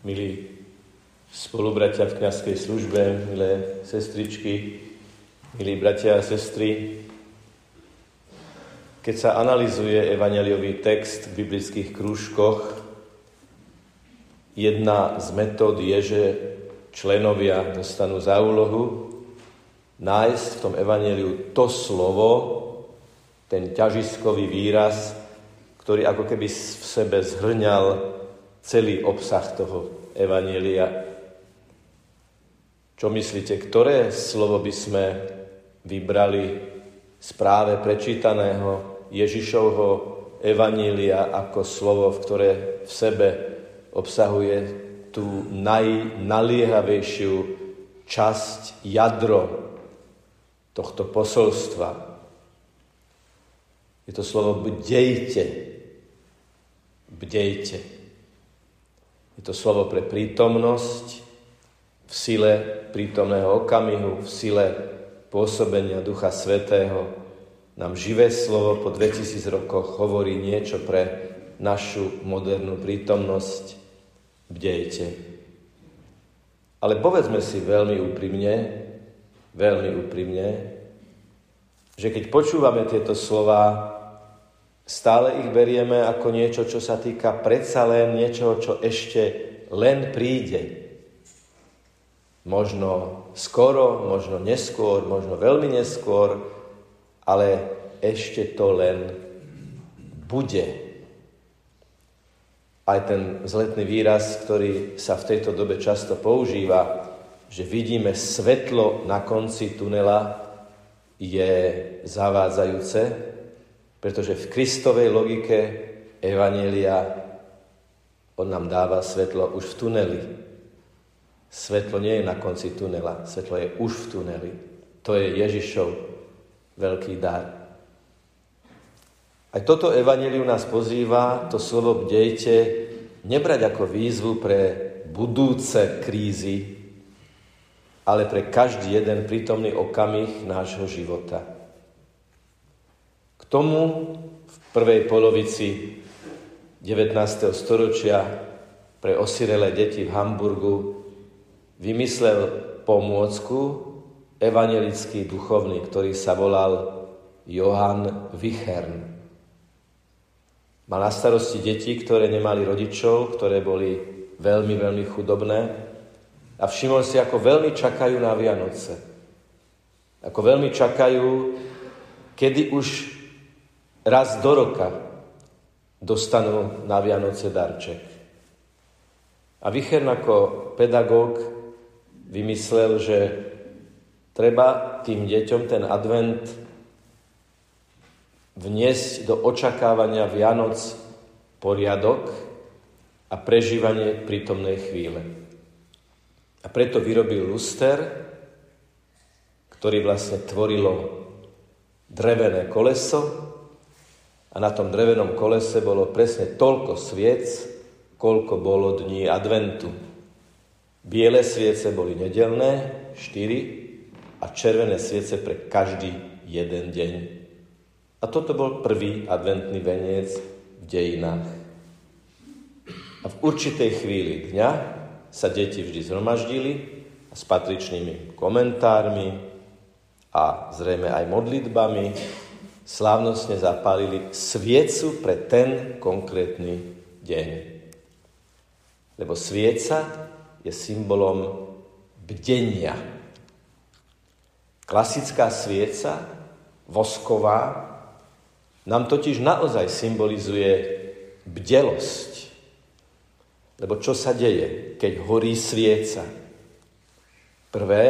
milí spolubratia v kniazkej službe, milé sestričky, milí bratia a sestry. Keď sa analizuje evaneliový text v biblických krúžkoch, jedna z metód je, že členovia dostanú za úlohu nájsť v tom evaneliu to slovo, ten ťažiskový výraz, ktorý ako keby v sebe zhrňal celý obsah toho evanielia. Čo myslíte, ktoré slovo by sme vybrali z práve prečítaného Ježišovho evanília ako slovo, v ktoré v sebe obsahuje tú najnaliehavejšiu časť, jadro tohto posolstva. Je to slovo bdejte. Bdejte. Je to slovo pre prítomnosť v sile prítomného okamihu, v sile pôsobenia Ducha Svetého. Nám živé slovo po 2000 rokoch hovorí niečo pre našu modernú prítomnosť. Bdejte. Ale povedzme si veľmi úprimne, veľmi úprimne, že keď počúvame tieto slova, Stále ich berieme ako niečo, čo sa týka predsa len niečoho, čo ešte len príde. Možno skoro, možno neskôr, možno veľmi neskôr, ale ešte to len bude. Aj ten zletný výraz, ktorý sa v tejto dobe často používa, že vidíme svetlo na konci tunela, je zavádzajúce, pretože v Kristovej logike Evanielia on nám dáva svetlo už v tuneli. Svetlo nie je na konci tunela, svetlo je už v tuneli. To je Ježišov veľký dar. Aj toto evanelium nás pozýva, to slovo bdejte, nebrať ako výzvu pre budúce krízy, ale pre každý jeden prítomný okamih nášho života tomu v prvej polovici 19. storočia pre osirelé deti v Hamburgu vymyslel pomôcku evangelický duchovný, ktorý sa volal Johann Wichern. Mal na starosti deti, ktoré nemali rodičov, ktoré boli veľmi, veľmi chudobné a všimol si, ako veľmi čakajú na Vianoce. Ako veľmi čakajú, kedy už raz do roka dostanú na Vianoce darček. A Vichern ako pedagóg vymyslel, že treba tým deťom ten advent vniesť do očakávania Vianoc poriadok a prežívanie prítomnej chvíle. A preto vyrobil luster, ktorý vlastne tvorilo drevené koleso, a na tom drevenom kolese bolo presne toľko sviec, koľko bolo dní adventu. Biele sviece boli nedelné, štyri, a červené sviece pre každý jeden deň. A toto bol prvý adventný veniec v dejinách. A v určitej chvíli dňa sa deti vždy zhromaždili s patričnými komentármi a zrejme aj modlitbami slávnostne zapálili sviecu pre ten konkrétny deň. Lebo svieca je symbolom bdenia. Klasická svieca, vosková, nám totiž naozaj symbolizuje bdelosť. Lebo čo sa deje, keď horí svieca? Prvé,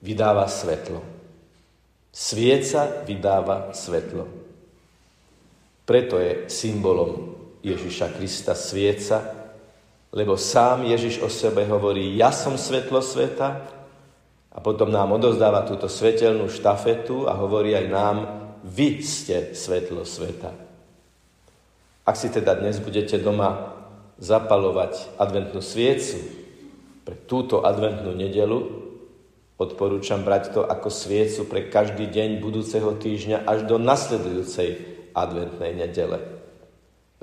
vydáva svetlo. Svieca vydáva svetlo. Preto je symbolom Ježiša Krista svieca, lebo sám Ježiš o sebe hovorí, ja som svetlo sveta a potom nám odozdáva túto svetelnú štafetu a hovorí aj nám, vy ste svetlo sveta. Ak si teda dnes budete doma zapalovať adventnú sviecu pre túto adventnú nedelu, Odporúčam brať to ako sviecu pre každý deň budúceho týždňa až do nasledujúcej adventnej nedele.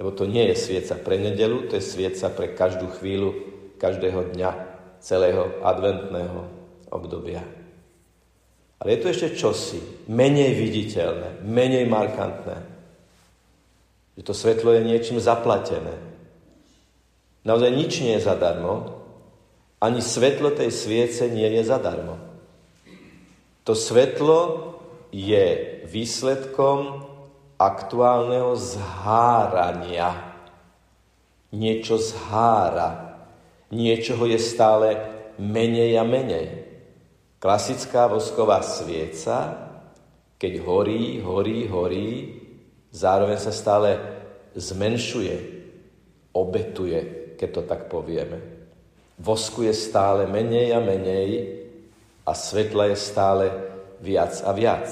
Lebo to nie je svieca pre nedelu, to je svieca pre každú chvíľu, každého dňa, celého adventného obdobia. Ale je tu ešte čosi menej viditeľné, menej markantné. Že to svetlo je niečím zaplatené. Naozaj nič nie je zadarmo, ani svetlo tej sviece nie je zadarmo. To svetlo je výsledkom aktuálneho zhárania. Niečo zhára. Niečoho je stále menej a menej. Klasická vosková svieca, keď horí, horí, horí, zároveň sa stále zmenšuje, obetuje, keď to tak povieme. Vosku je stále menej a menej a svetla je stále viac a viac.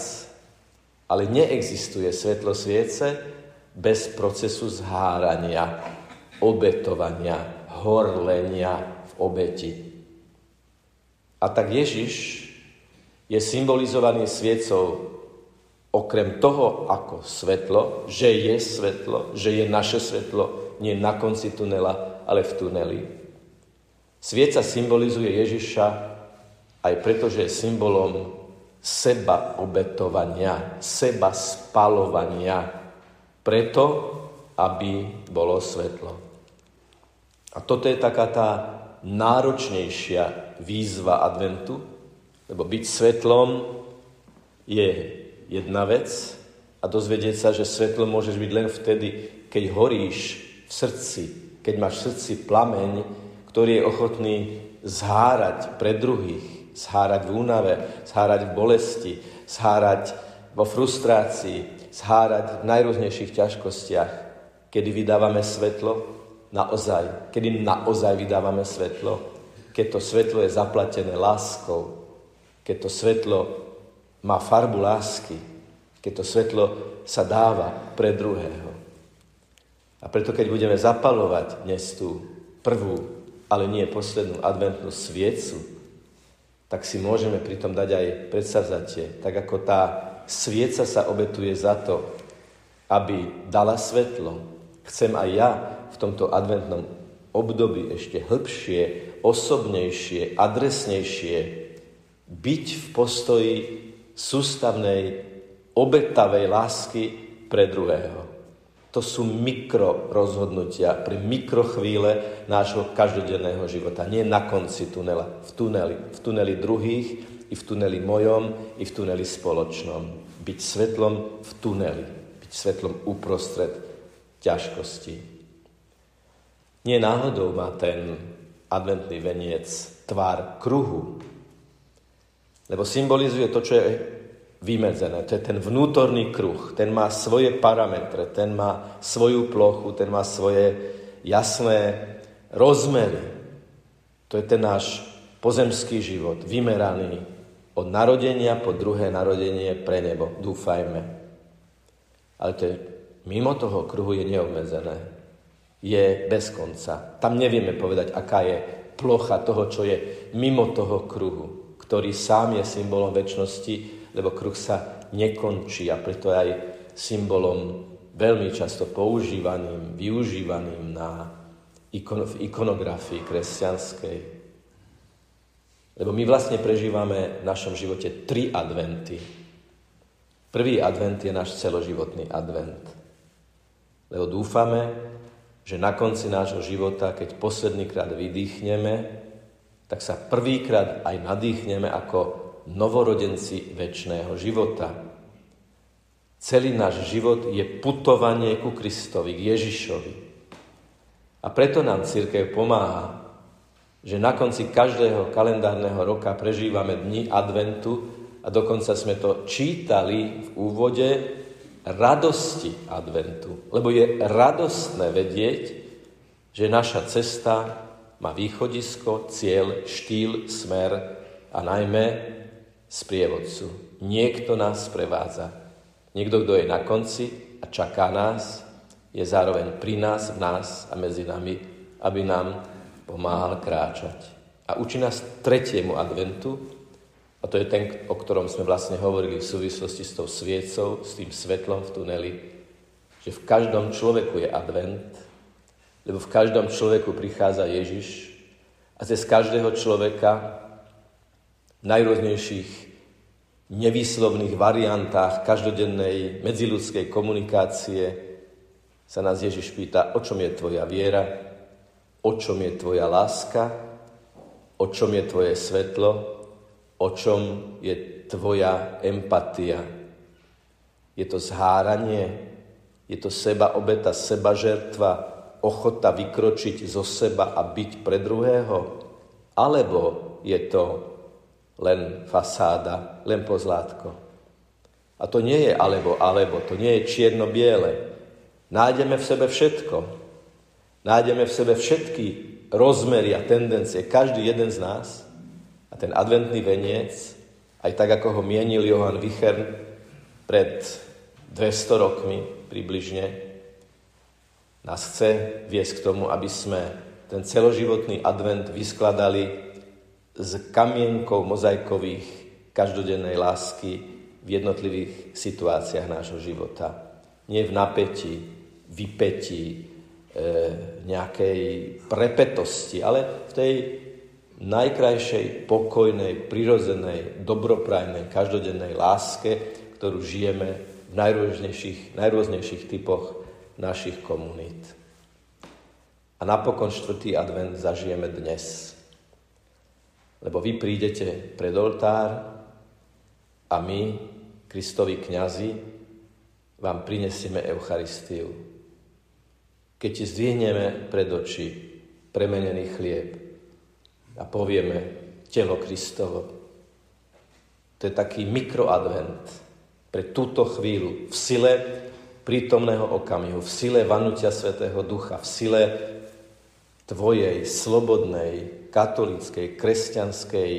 Ale neexistuje svetlo sviece bez procesu zhárania, obetovania, horlenia v obeti. A tak Ježiš je symbolizovaný sviecou okrem toho ako svetlo, že je svetlo, že je naše svetlo, nie na konci tunela, ale v tuneli. Svieca symbolizuje Ježiša aj preto, že je symbolom seba obetovania, seba spalovania, preto, aby bolo svetlo. A toto je taká tá náročnejšia výzva adventu, lebo byť svetlom je jedna vec a dozvedieť sa, že svetlo môžeš byť len vtedy, keď horíš v srdci, keď máš v srdci plameň, ktorý je ochotný zhárať pre druhých, Zhárať v únave, zhárať v bolesti, zhárať vo frustrácii, zhárať v najrôznejších ťažkostiach, kedy vydávame svetlo, naozaj, kedy naozaj vydávame svetlo, keď to svetlo je zaplatené láskou, keď to svetlo má farbu lásky, keď to svetlo sa dáva pre druhého. A preto, keď budeme zapalovať dnes tú prvú, ale nie poslednú adventnú sviecu, tak si môžeme pritom dať aj predsavzatie. Tak ako tá svieca sa obetuje za to, aby dala svetlo, chcem aj ja v tomto adventnom období ešte hĺbšie, osobnejšie, adresnejšie byť v postoji sústavnej, obetavej lásky pre druhého. To sú mikro rozhodnutia pri mikrochvíle nášho každodenného života. Nie na konci tunela, v tuneli. V tuneli druhých, i v tuneli mojom, i v tuneli spoločnom. Byť svetlom v tuneli. Byť svetlom uprostred ťažkosti. Nie náhodou má ten adventný veniec tvár kruhu, lebo symbolizuje to, čo je vymedzené. To je ten vnútorný kruh. Ten má svoje parametre, ten má svoju plochu, ten má svoje jasné rozmery. To je ten náš pozemský život, vymeraný od narodenia po druhé narodenie pre nebo. Dúfajme. Ale to je, mimo toho kruhu je neobmedzené. Je bez konca. Tam nevieme povedať, aká je plocha toho, čo je mimo toho kruhu, ktorý sám je symbolom väčšnosti, lebo kruh sa nekončí a preto je aj symbolom veľmi často používaným, využívaným na ikon, v ikonografii kresťanskej. Lebo my vlastne prežívame v našom živote tri adventy. Prvý advent je náš celoživotný advent. Lebo dúfame, že na konci nášho života, keď poslednýkrát vydýchneme, tak sa prvýkrát aj nadýchneme ako novorodenci väčšného života. Celý náš život je putovanie ku Kristovi, k Ježišovi. A preto nám církev pomáha, že na konci každého kalendárneho roka prežívame dni adventu a dokonca sme to čítali v úvode radosti adventu. Lebo je radostné vedieť, že naša cesta má východisko, cieľ, štýl, smer a najmä sprievodcu. Niekto nás sprevádza. Niekto, kto je na konci a čaká nás, je zároveň pri nás, v nás a medzi nami, aby nám pomáhal kráčať. A učí nás tretiemu adventu, a to je ten, o ktorom sme vlastne hovorili v súvislosti s tou sviecou, s tým svetlom v tuneli. že v každom človeku je advent, lebo v každom človeku prichádza Ježiš a cez každého človeka v najrôznejších nevýslovných variantách každodennej medziludskej komunikácie sa nás Ježiš pýta, o čom je tvoja viera, o čom je tvoja láska, o čom je tvoje svetlo, o čom je tvoja empatia. Je to zháranie, je to seba obeta, seba žertva, ochota vykročiť zo seba a byť pre druhého? Alebo je to len fasáda, len pozlátko? A to nie je alebo, alebo, to nie je čierno-biele. Nájdeme v sebe všetko. Nájdeme v sebe všetky rozmery a tendencie, každý jeden z nás. A ten adventný veniec, aj tak, ako ho mienil Johan Wichern pred 200 rokmi približne, nás chce viesť k tomu, aby sme ten celoživotný advent vyskladali z kamienkov mozaikových každodennej lásky v jednotlivých situáciách nášho života. Nie v napätí, vypetí, e, nejakej prepetosti, ale v tej najkrajšej, pokojnej, prirodzenej, dobroprajnej, každodennej láske, ktorú žijeme v najrôznejších, najrôznejších typoch našich komunít. A napokon štvrtý advent zažijeme dnes. Lebo vy prídete pred oltár a my, Kristovi kňazi, vám prinesieme Eucharistiu. Keď ti zdvihneme pred oči premenený chlieb a povieme telo Kristovo, to je taký mikroadvent, pre túto chvíľu v sile prítomného okamihu, v sile vanutia Svetého Ducha, v sile tvojej slobodnej, katolíckej, kresťanskej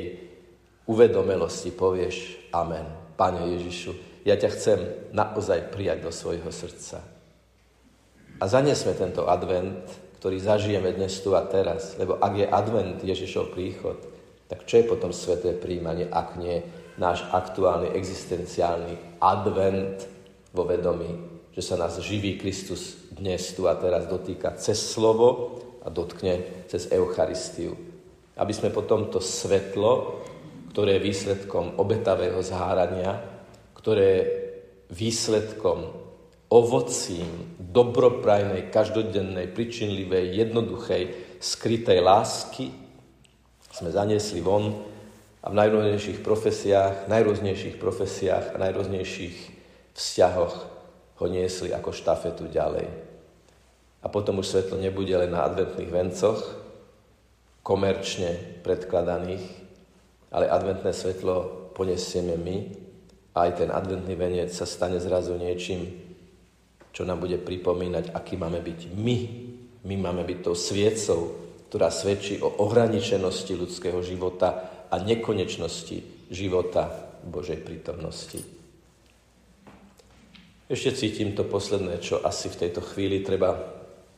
uvedomelosti povieš Amen. Pane Ježišu, ja ťa chcem naozaj prijať do svojho srdca. A zaniesme tento advent, ktorý zažijeme dnes tu a teraz, lebo ak je advent Ježišov príchod, tak čo je potom sveté príjmanie, ak nie náš aktuálny existenciálny advent vo vedomí, že sa nás živý Kristus dnes tu a teraz dotýka cez slovo a dotkne cez Eucharistiu. Aby sme potom to svetlo, ktoré je výsledkom obetavého zhárania, ktoré je výsledkom ovocím dobroprajnej, každodennej, pričinlivej, jednoduchej, skrytej lásky, sme zaniesli von a v najrôznejších profesiách, najrôznejších profesiách a najrôznejších vzťahoch ho niesli ako štafetu ďalej. A potom už svetlo nebude len na adventných vencoch, komerčne predkladaných, ale adventné svetlo ponesieme my a aj ten adventný venec sa stane zrazu niečím, čo nám bude pripomínať, aký máme byť my. My máme byť tou sviecou, ktorá svedčí o ohraničenosti ľudského života a nekonečnosti života Božej prítomnosti. Ešte cítim to posledné, čo asi v tejto chvíli treba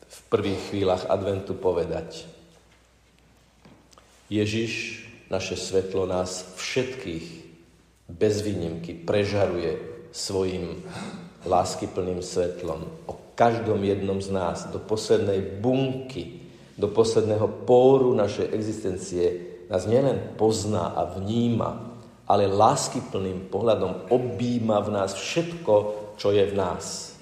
v prvých chvíľach adventu povedať. Ježiš, naše svetlo nás všetkých bez výnimky prežaruje svojim láskyplným svetlom. O každom jednom z nás, do poslednej bunky, do posledného póru našej existencie nás nielen pozná a vníma, ale láskyplným pohľadom objíma v nás všetko, čo je v nás.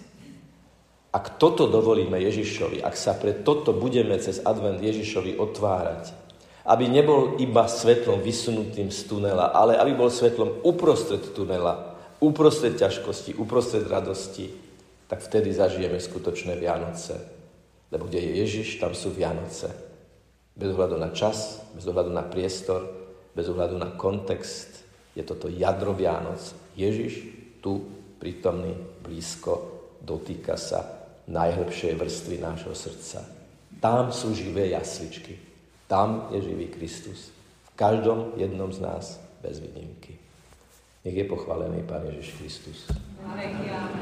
Ak toto dovolíme Ježišovi, ak sa pre toto budeme cez advent Ježišovi otvárať, aby nebol iba svetlom vysunutým z tunela, ale aby bol svetlom uprostred tunela, uprostred ťažkosti, uprostred radosti, tak vtedy zažijeme skutočné Vianoce. Lebo kde je Ježiš, tam sú Vianoce. Bez ohľadu na čas, bez ohľadu na priestor, bez ohľadu na kontext, je toto jadro Vianoc. Ježiš tu prítomný, blízko, dotýka sa najhlbšej vrstvy nášho srdca. Tam sú živé jasličky. Tam je živý Kristus. V každom jednom z nás bez výnimky. Nech je pochválený Pán Ježiš Kristus.